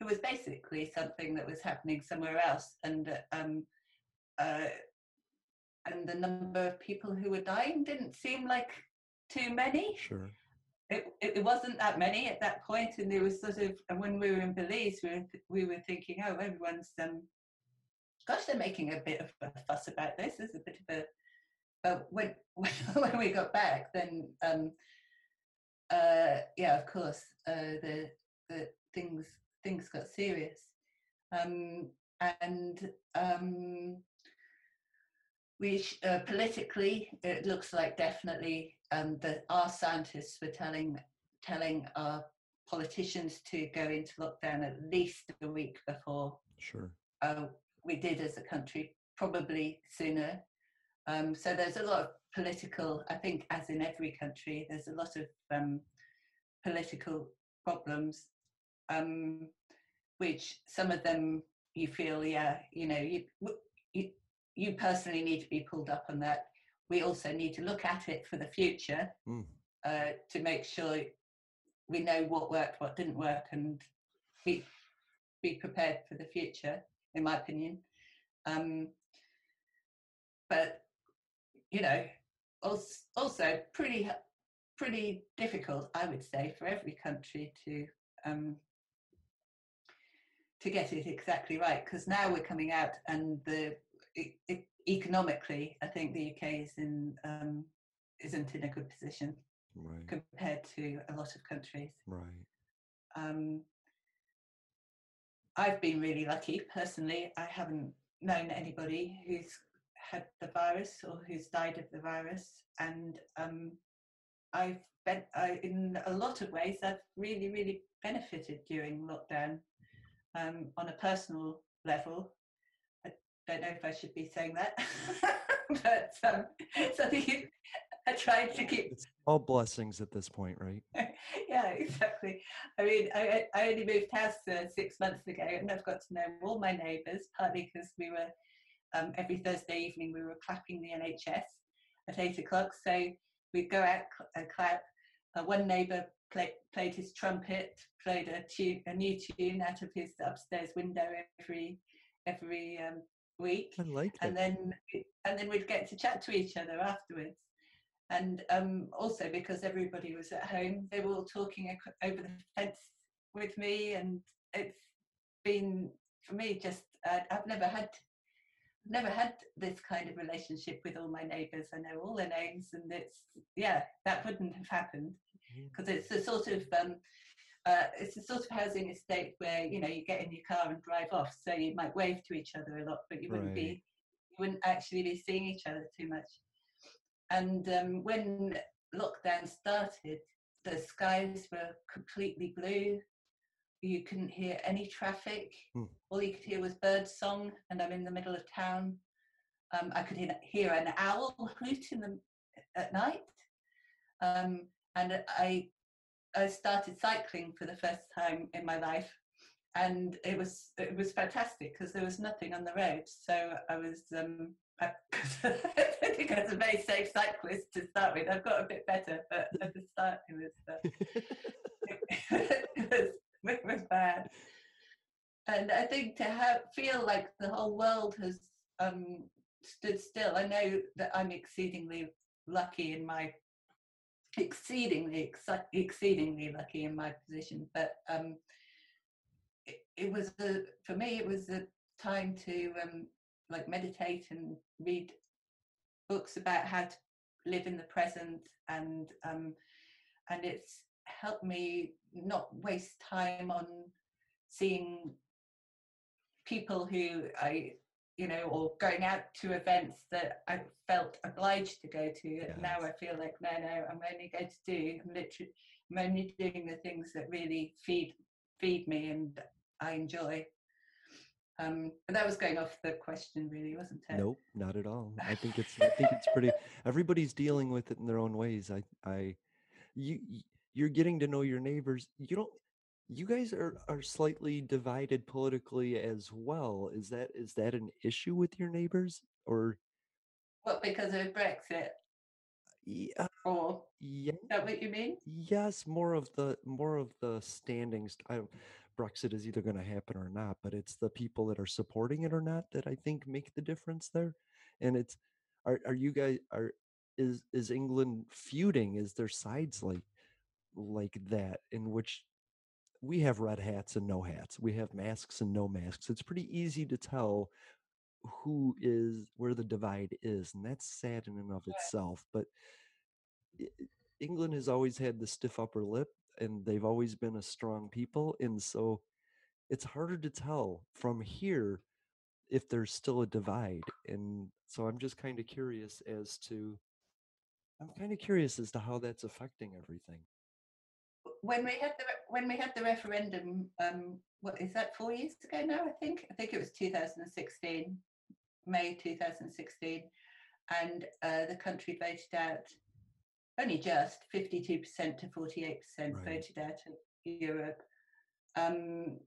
it was basically something that was happening somewhere else, and um, uh, and the number of people who were dying didn't seem like too many. Sure. It, it, wasn't that many at that point, and there was sort of, and when we were in Belize, we were, we were thinking, oh, everyone's, um, gosh, they're making a bit of a fuss about this. There's a bit of a but when [LAUGHS] when we got back, then um, uh, yeah, of course, uh, the the things things got serious. Um, and um, we uh, politically, it looks like definitely um, that our scientists were telling telling our politicians to go into lockdown at least a week before Sure. uh, we did as a country, probably sooner. Um, so there's a lot of political, I think, as in every country, there's a lot of um, political problems, um, which some of them you feel, yeah, you know, you, you, you personally need to be pulled up on that. We also need to look at it for the future Mm. uh, to make sure we know what worked, what didn't work, and be be prepared for the future. In my opinion, um, but you know, also, also pretty pretty difficult, I would say, for every country to um, to get it exactly right. Because now we're coming out, and the economically, I think the UK is in um, isn't in a good position Right. compared to a lot of countries. Right. Um, I've been really lucky personally. I haven't known anybody who's had the virus or who's died of the virus, and um, I've been I, in a lot of ways. I've really, really benefited during lockdown um, on a personal level. I don't know if I should be saying that, [LAUGHS] but um, so [LAUGHS] I tried to keep It's All blessings at this point, right? [LAUGHS] yeah, exactly. I mean, I, I only moved house uh, six months ago, and I've got to know all my neighbours. Partly because we were um, every Thursday evening we were clapping the NHS at eight o'clock, so we'd go out and clap. Uh, one neighbour play, played his trumpet, played a tune, a new tune out of his upstairs window every every um, week, I like and then and then we'd get to chat to each other afterwards and um, also because everybody was at home, they were all talking over the fence with me, and it's been for me just uh, I've never had never had this kind of relationship with all my neighbours. I know all their names, and it's yeah, that wouldn't have happened because it's a sort of um, uh, it's a sort of housing estate where you know you get in your car and drive off, so you might wave to each other a lot, but you wouldn't Right. be you wouldn't actually be seeing each other too much. And um, when lockdown started, the skies were completely blue. You couldn't hear any traffic. Hmm. All you could hear was bird song, and I'm in the middle of town. Um, I could hear, hear an owl hoot in the at night, um, and I I started cycling for the first time in my life, and it was it was fantastic because there was nothing on the road. So I was um, [LAUGHS] I, think I was a very safe cyclist to start with. I've got a bit better, but at the start it was uh, [LAUGHS] [LAUGHS] it was it was bad. And I think to have feel like the whole world has um, stood still. I know that I'm exceedingly lucky in my exceedingly exceedingly lucky in my position, but um, it, it was a for me it was a time to um, like meditate and read books about how to live in the present and um, and it's helped me not waste time on seeing people who I you know or going out to events that I felt obliged to go to and now I feel like no no I'm only going to do I'm literally I'm only doing the things that really feed feed me and I enjoy um but that was going off the question really wasn't it Nope, not at all. I think it's I think it's pretty [LAUGHS] everybody's dealing with it in their own ways. I I you you're getting to know your neighbors. You don't you guys are are slightly divided politically as well. Is that is that an issue with your neighbors or what because of Brexit yeah, or yeah, is that what you mean yes, more of the more of the standings. I don't Brexit is either going to happen or not, but it's the people that are supporting it or not that I think make the difference there. And it's are are you guys are is is England feuding? Is there sides like like that in which we have red hats and no hats. We have masks and no masks. It's pretty easy to tell who is where the divide is, and that's sad in and of itself. But England has always had the stiff upper lip, and they've always been a strong people, and so it's harder to tell from here if there's still a divide. And so I'm just kind of curious as to I'm kind of curious as to how that's affecting everything. when we had the when we had the referendum, um, what is that? Four years ago now, I think. I think it was 2016, May 2016, and uh, the country voted out only just 52% to 48% Right. voted out of Europe. Um,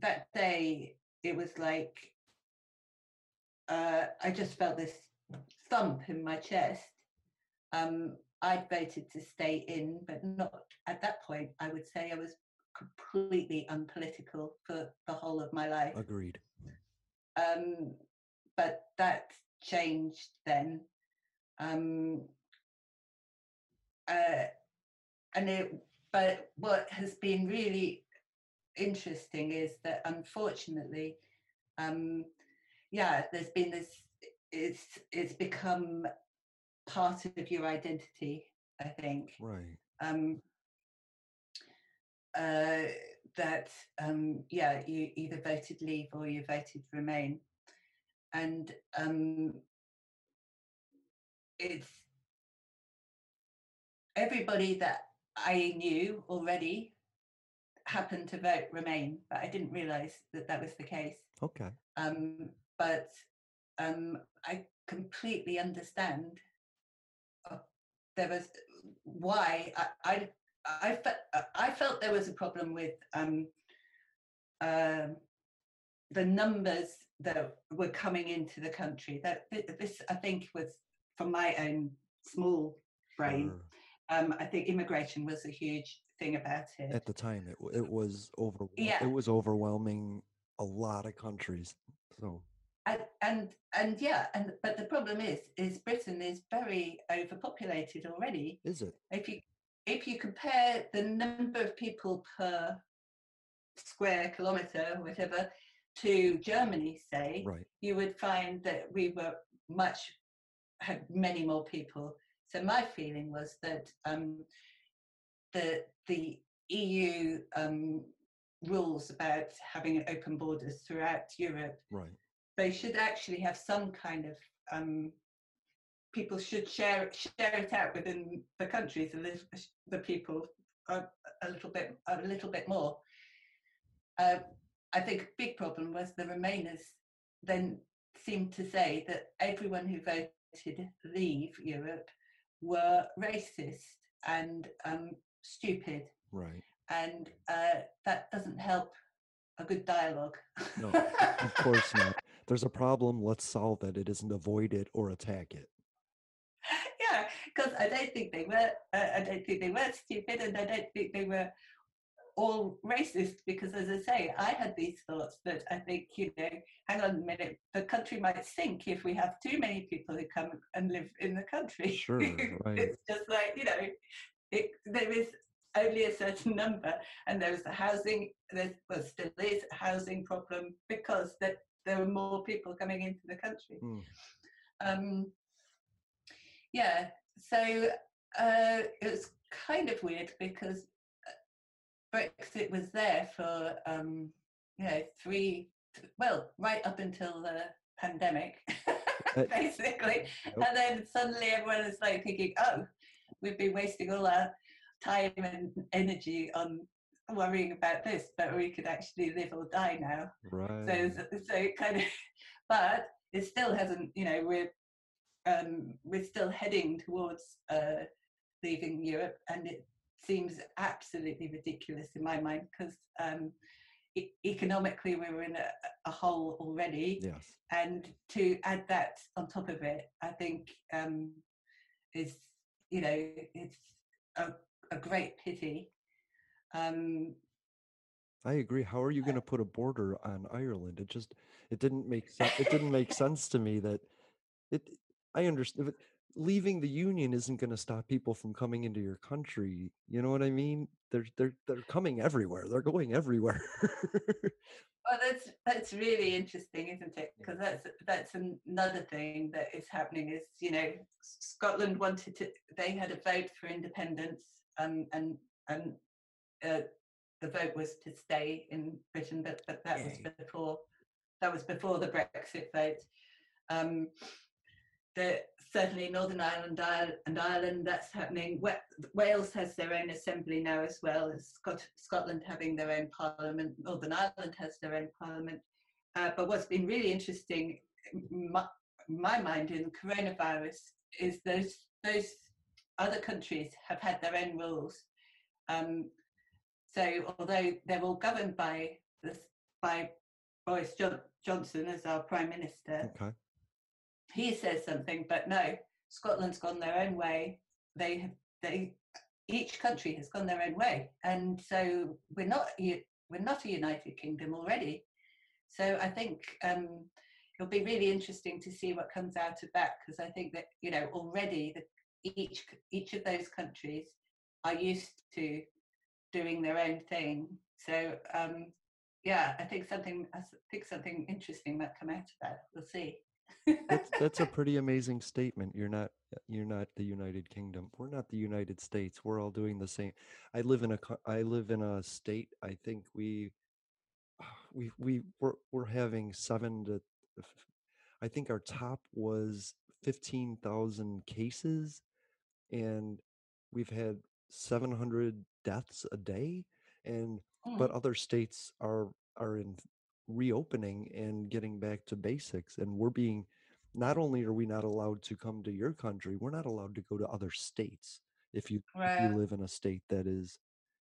that day, it was like uh, I just felt this thump in my chest. Um, I'd voted to stay in, but not at that point. I would say I was completely unpolitical for the whole of my life. Agreed. Um, but that changed then. Um, uh, and it, but what has been really interesting is that unfortunately, um, yeah, there's been this. It's it's become part of your identity. I think Right. um, uh, that um, yeah, you either voted leave or you voted remain, and um, it's everybody that I knew already happened to vote remain, but I didn't realise that that was the case. Okay. Um, but um, I completely understand. uh, There was why I I I, fe- I felt there was a problem with um, um the numbers that were coming into the country. That this I think was from my own small brain. Sure. Um, I think immigration was a huge thing about it. At the time, it it was over. Yeah. It was overwhelming a lot of countries. So and and and yeah and but the problem is is britain is very overpopulated already is it? if you if you compare the number of people per square kilometer whatever to germany say Right. you would find that we were much had many more people so my feeling was that um the the eu um rules about having open borders throughout europe Right. they should actually have some kind of um, people should share it- share it out within the countries and the, the people a, a little bit a little bit more. Uh, I think a big problem was the Remainers then seemed to say that everyone who voted leave Europe were racist and um, stupid, Right. and uh, that doesn't help a good dialogue. No, [LAUGHS] of course not. There's a problem. Let's solve it. It isn't avoid it or attack it. yeah, because I don't think they were. Uh, I don't think they were stupid, and I don't think they were all racist. Because, as I say, I had these thoughts that I think you know, hang on a minute, the country might sink if we have too many people who come and live in the country. Sure, [LAUGHS] right. it's just like you know, it, there is only a certain number, and there was a housing. There well, still is a housing problem because that there were more people coming into the country. Mm. Um, yeah, so uh, it was kind of weird because Brexit was there for um, you know three, well, right up until the pandemic, Uh, [LAUGHS] basically, Yep. and then suddenly everyone is like thinking, oh, we've been wasting all our time and energy on worrying about this, but we could actually live or die now. Right. So, so it kind of, [LAUGHS] but it still hasn't. You know, we're um, we're still heading towards uh, leaving Europe, and it seems absolutely ridiculous in my mind because um, e- economically we were in a, a hole already, Yes. and to add that on top of it, I think um, is you know it's a, a great pity. Um, I agree. How are you going to put a border on Ireland? It just it didn't make sense. It didn't make [LAUGHS] sense to me that it. I understand. Leaving the union isn't going to stop people from coming into your country. You know what I mean? They're they're they're coming everywhere. They're going everywhere. [LAUGHS] Well, that's that's really interesting, isn't it? Because that's that's another thing that is happening. Is you know, Scotland wanted to. They had a vote for independence, um, and and uh, the vote was to stay in Britain, but but that was before that was before the Brexit vote. Um, the, certainly Northern Ireland and Ireland, that's happening. Wales has their own assembly now as well as Scotland having their own parliament. Northern Ireland has their own parliament. Uh, but what's been really interesting, in my, my mind, in coronavirus is those those other countries have had their own rules. Um, so although they're all governed by this, by Boris John- Johnson as our prime minister, Okay. He says something, but no, Scotland's gone their own way. They have they each country has gone their own way, and so we're not we're not a united kingdom already. So I think um, it'll be really interesting to see what comes out of that because I think that you know already the, each each of those countries are used to doing their own thing. So um, yeah, I think something I think something interesting might come out of that. We'll see. That's, [LAUGHS] that's a pretty amazing statement. You're not you're not the United Kingdom. We're not the United States. We're all doing the same. I live in a I live in a state. I think we [SIGHS] we we we're, we're having seven to I think our top was 15,000 cases and we've had 700 deaths a day and but Mm. other states are are in reopening and getting back to basics and we're being not only are we not allowed to come to your country we're not allowed to go to other states if you if you live in a state that is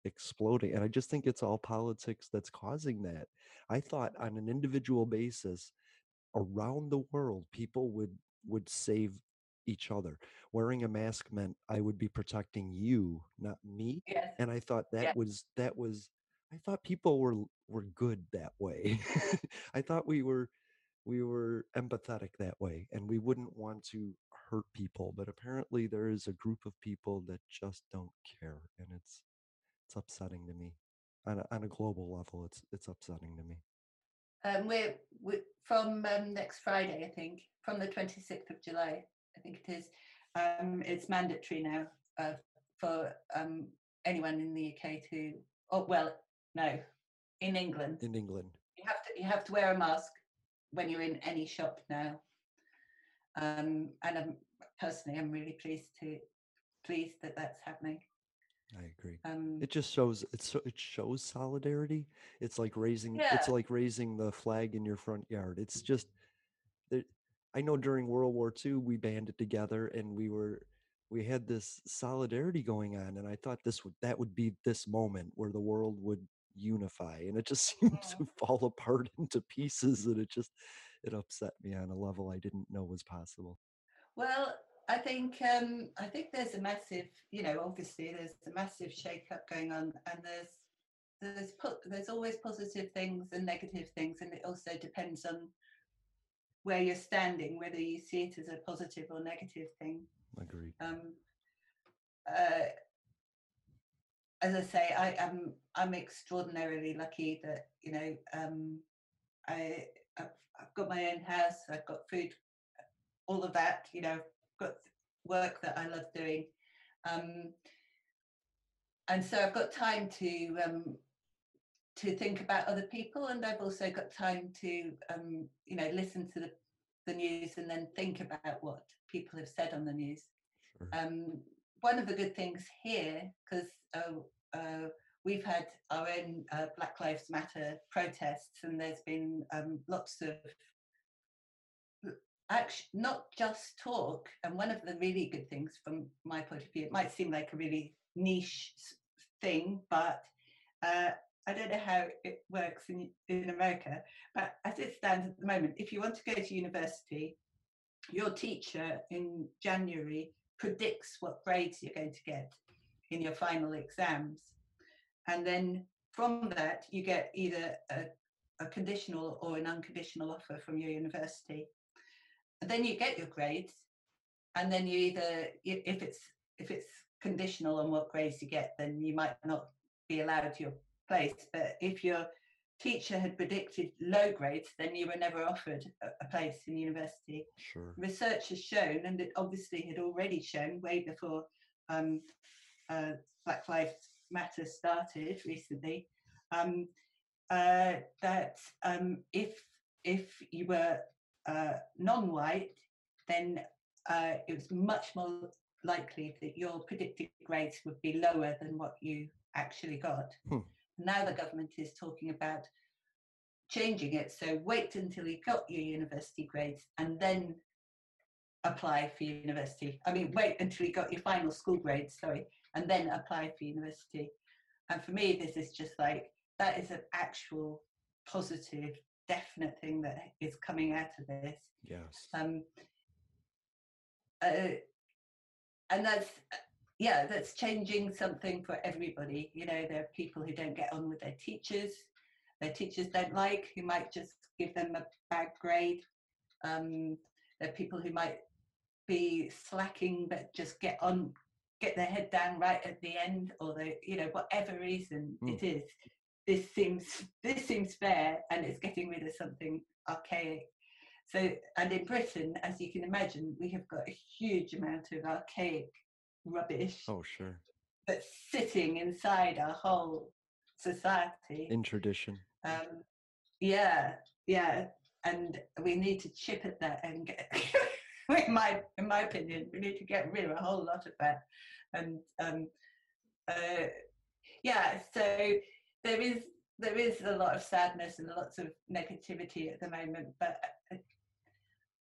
exploding and i just think it's all politics that's causing that i thought on an individual basis around the world people would would save each other wearing a mask meant i would be protecting you not me Yes. and i thought that Yeah. was that was i thought people were were good that way [LAUGHS] i thought we were we were empathetic that way and we wouldn't want to hurt people but apparently there is a group of people that just don't care and it's it's upsetting to me on a, on a global level it's it's upsetting to me Um, we're, we from um, next Friday, I think, from the 26th of July, I think it is. Um, it's mandatory now uh, for um, anyone in the UK to. Oh well, no, in England, in england you have to you have to wear a mask when you're in any shop now. Um, and I'm, personally, I'm really pleased to pleased that that's happening. i agree Um, it just shows it's so it shows solidarity it's like raising Yeah. it's like raising the flag in your front yard it's just that i know during world war ii we banded together and we were we had this solidarity going on and i thought this would that would be this moment where the world would unify and it just [LAUGHS] seemed to fall apart into pieces and it just it upset me on a level i didn't know was possible. Well, I think um, I think there's a massive, you know, obviously there's a massive shake-up going on, and there's there's there's always positive things and negative things, and it also depends on where you're standing, whether you see it as a positive or negative thing. agreed. Um, uh, as I say, I am I'm extraordinarily lucky that you know um, I I've, I've got my own house, I've got food, all of that. You know, I've got work that I love doing, um, and so I've got time to um, to think about other people, and I've also got time to um, you know listen to the the news and then think about what people have said on the news. Um, one of the good things here, because uh, uh, we've had our own uh, Black Lives Matter protests, and there's been um, lots of action, not just talk. And one of the really good things, from my point of view, it might seem like a really niche thing, but uh, I don't know how it works in in America. But as it stands at the moment, if you want to go to university, your teacher in January predicts what grades you're going to get in your final exams. And then from that, you get either a, a conditional or an unconditional offer from your university. And then you get your grades, and then you either, if it's if it's conditional on what grades you get, then you might not be allowed your place. But if your teacher had predicted low grades, then you were never offered a, place in university sure research has shown, and it obviously had already shown way before um, uh, Black Lives Matter started recently, um, uh, that um, if if you were uh, non-white, then uh, it was much more likely that your predicted grades would be lower than what you actually got. Hmm. Now the government is talking about changing it. So wait until you got your university grades and then apply for university. I mean, wait until you got your final school grades, sorry, and then apply for university. And for me, this is just like that is an actual positive, definite thing that is coming out of this. Yes. Um, uh, and that's yeah, that's changing something for everybody. You know, there are people who don't get on with their teachers, their teachers don't like, who might just give them a bad grade. Um, there are people who might be slacking but just get on, get their head down right at the end, or they, you know, whatever reason Mm. it is. This seems this seems fair, and it's getting rid of something archaic. So, and in Britain, as you can imagine, we have got a huge amount of archaic rubbish Oh, sure. that's sitting inside our whole society. In tradition. Um, yeah, yeah, and we need to chip at that and get. [LAUGHS] in my in my opinion, we need to get rid of a whole lot of that, and um, uh, yeah. So there is there is a lot of sadness and lots of negativity at the moment, but I,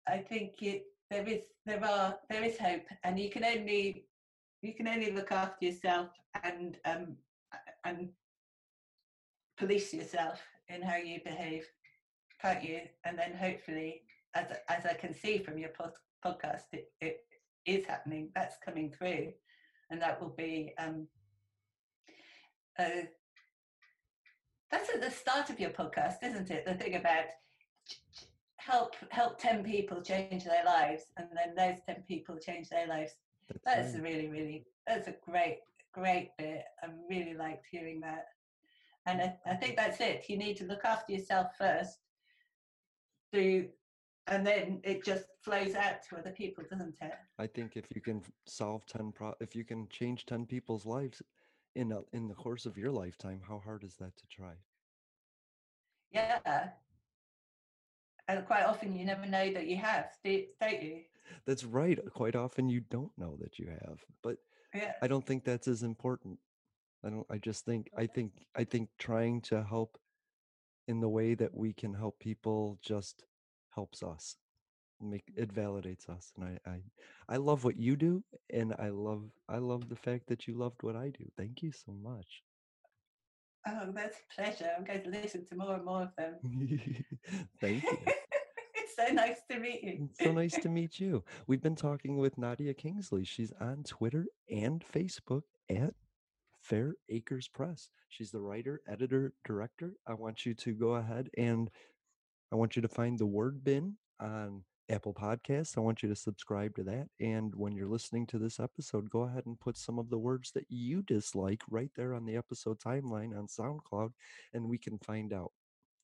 I think it there is there are there is hope, and you can only you can only look after yourself and um, and police yourself in how you behave, can't you? And then hopefully, as as I can see from your pod, podcast, it, it is happening. That's coming through, and that will be. Um, that's at the start of your podcast, isn't it? The thing about help help ten people change their lives, and then those ten people change their lives. That's right. really, really that's a great, great bit. I really liked hearing that. And I, I think that's it. You need to look after yourself first, do, and then it just flows out to other people, doesn't it? I think if you can solve 10 pro if you can change 10 people's lives in a, in the course of your lifetime, how hard is that to try? Yeah. And quite often you never know that you have, do- don't you? That's right. Uh, quite often you don't know that you have, but Yeah. I don't think that's as important. I don't I just think I think I think trying to help in the way that we can help people just helps us. Make it mm-hmm. validates us. And I I, I love what you do and I love I love the fact that you loved what I do. Thank you so much. Oh, that's a pleasure. I'm going to listen to more and more of them. [LAUGHS] Thank you. So nice to meet you. Mm, so nice to meet you. We've been talking with Nadia Kingsley. She's on Twitter and Facebook at Fair Acres Press. She's the writer, editor, director. I want you to go ahead and I want you to find the word bin on Apple Podcasts. I want you to subscribe to that. And when you're listening to this episode, go ahead and put some of the words that you dislike right there on the episode timeline on SoundCloud, and we can find out.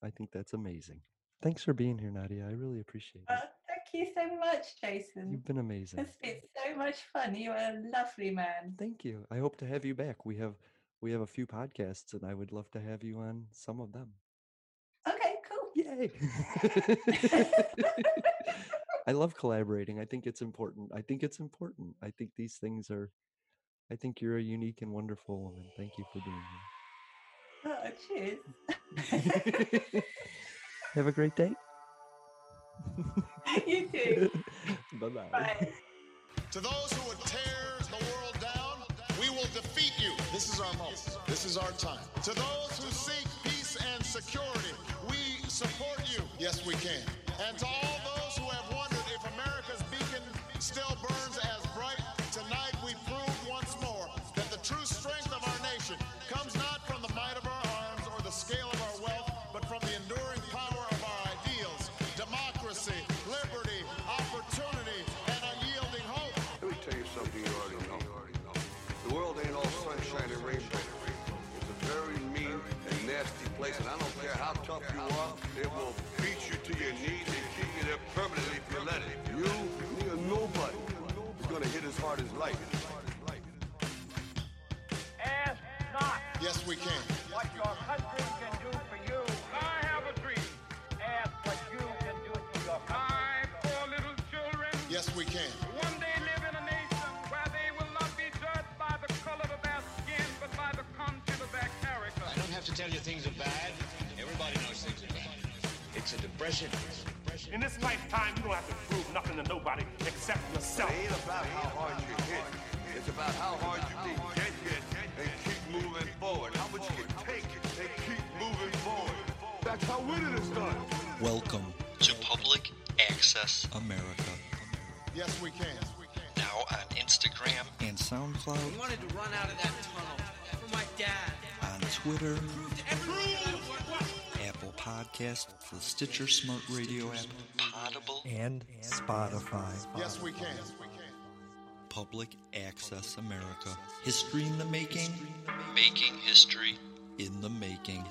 I think that's amazing. Thanks for being here, Nadia. I really appreciate it. Oh, thank you so much, Jason. You've been amazing. It's been so much fun. You are a lovely man. Thank you. I hope to have you back. We have we have a few podcasts and I would love to have you on some of them. Okay, cool. Yay. [LAUGHS] I love collaborating. I think it's important. I think it's important. I think these things are I think you're a unique and wonderful woman. Thank you for being here. Oh, cheers. [LAUGHS] [LAUGHS] Have a great day. [LAUGHS] you too. [LAUGHS] Bye-bye. Bye. To those who would tear the world down, we will defeat you. This is our moment. This is our time. To those who seek peace and security, we support you. Yes, we can. And to all those who have wondered on out of that tunnel for my dad. On Twitter, Apple Podcast, the Stitcher Smart Radio app, Audible, and Spotify. Yes, we can. Public Access America. History in the making. Making history. In the making.